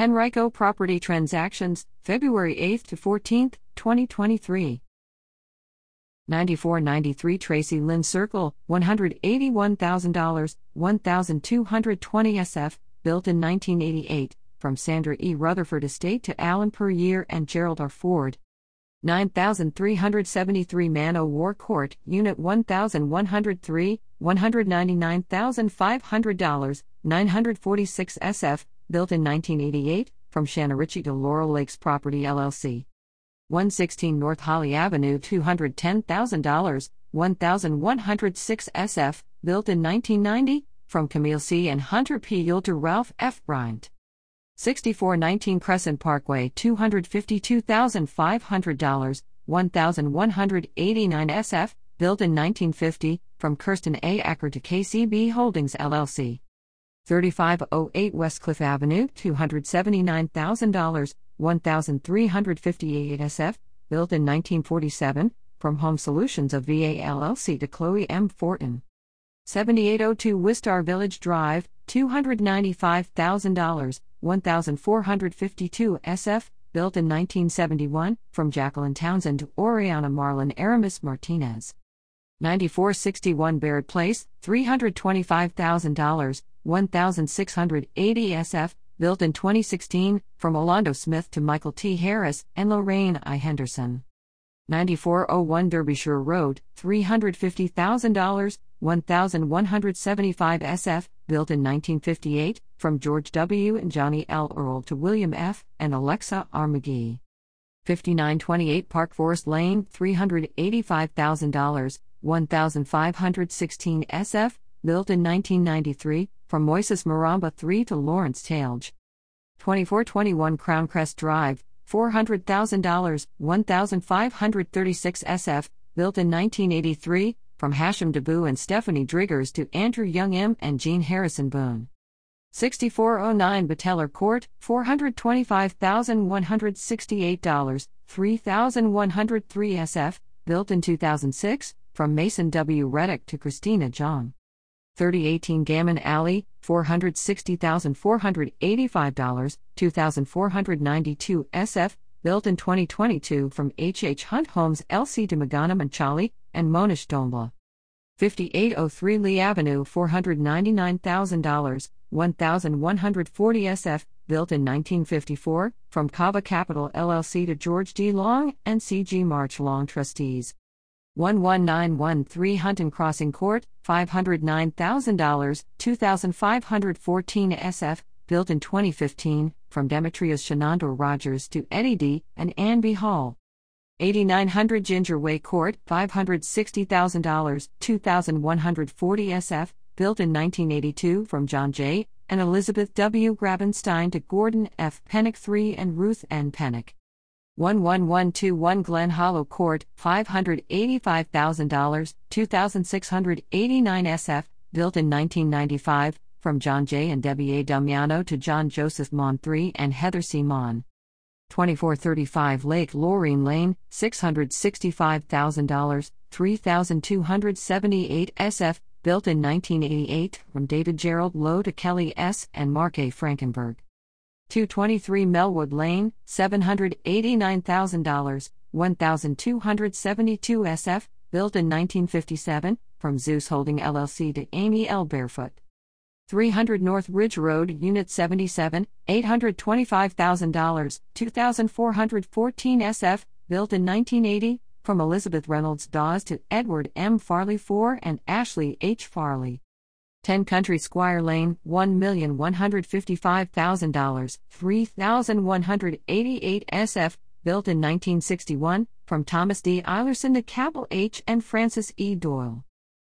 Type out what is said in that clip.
Henrico Property Transactions, February 8 to 14, 2023. 9493 Tracy Lynn Circle, $181,000, 1220 SF, built in 1988, from Sandra E. Rutherford Estate to Alan Per Year and Gerald R. Ford. 9373 Man O' War Court, Unit 1103, $199,500, 946 SF, built in 1988, from Shanna Ritchie to Laurel Lakes Property LLC. 116 North Holly Avenue, $210,000, 1106 SF, built in 1990, from Camille C. and Hunter P. Yule to Ralph F. Bryant. 6419 Crescent Parkway, $252,500, 1189 SF, built in 1950, from Kirsten A. Acker to KCB Holdings LLC. 3508 Westcliff Avenue, $279,000, 1358 SF, built in 1947, from Home Solutions of VA LLC to Chloe M. Fortin. 7802 Wistar Village Drive, $295,000, 1452 SF, built in 1971, from Jacqueline Townsend to Oriana Marlon Aramis Martinez. 9461 Barrett Place, $325,000, 1680 SF, built in 2016, from Orlando Smith to Michael T. Harris and Lorraine I. Henderson. 9401 Derbyshire Road, $350,000, 1175 SF, built in 1958, from George W. and Johnny L. Earl to William F. and Alexa R. McGee. 5928 Park Forest Lane, $385,000, 1516 SF, built in 1993, from Moises Maramba 3 to Lawrence Talge. 2421 Crown Crest Drive, $400,000, 1536 SF, built in 1983, from Hashem Dabu and Stephanie Driggers to Andrew Young M and Jean Harrison Boone. 6409 Bateller Court, $425,168, 3103 SF, built in 2006, from Mason W. Reddick to Christina John. 3018 Gammon Alley, $460,485, 2492 SF, built in 2022 from H. H. Hunt Homes LC to Magana Manchali and Monish Dombla. 5803 Lee Avenue, $499,000, 1140 SF, built in 1954, from Kava Capital LLC to George D. Long and C. G. March Long Trustees. 11913 Hunton Crossing Court, $509,000, 2514 SF, built in 2015, from Demetrius Shenandoah Rogers to Eddie D. and Ann B. Hall. 8900 Ginger Way Court, $560,000, 2140 SF, built in 1982, from John J. and Elizabeth W. Grabenstein to Gordon F. Pennick III and Ruth N. Pennick. 11121 Glen Hollow Court, $585,000, 2689 SF, built in 1995, from John J. and Debbie A. Damiano to John Joseph Mon III and Heather C. Mon. 2435 Lake Lorraine Lane, $665,000, 3278 SF, built in 1988, from David Gerald Lowe to Kelly S. and Mark A. Frankenberg. 223 Melwood Lane, $789,000, 1272 SF, built in 1957, from Zeus Holding LLC to Amy L. Barefoot. 300 North Ridge Road, Unit 77, $825,000, 2414 SF, built in 1980, from Elizabeth Reynolds Dawes to Edward M. Farley IV and Ashley H. Farley. 10 Country Squire Lane, $1,155,000, 3,188 SF, built in 1961, from Thomas D. Eilerson to Cabell H. and Francis E. Doyle.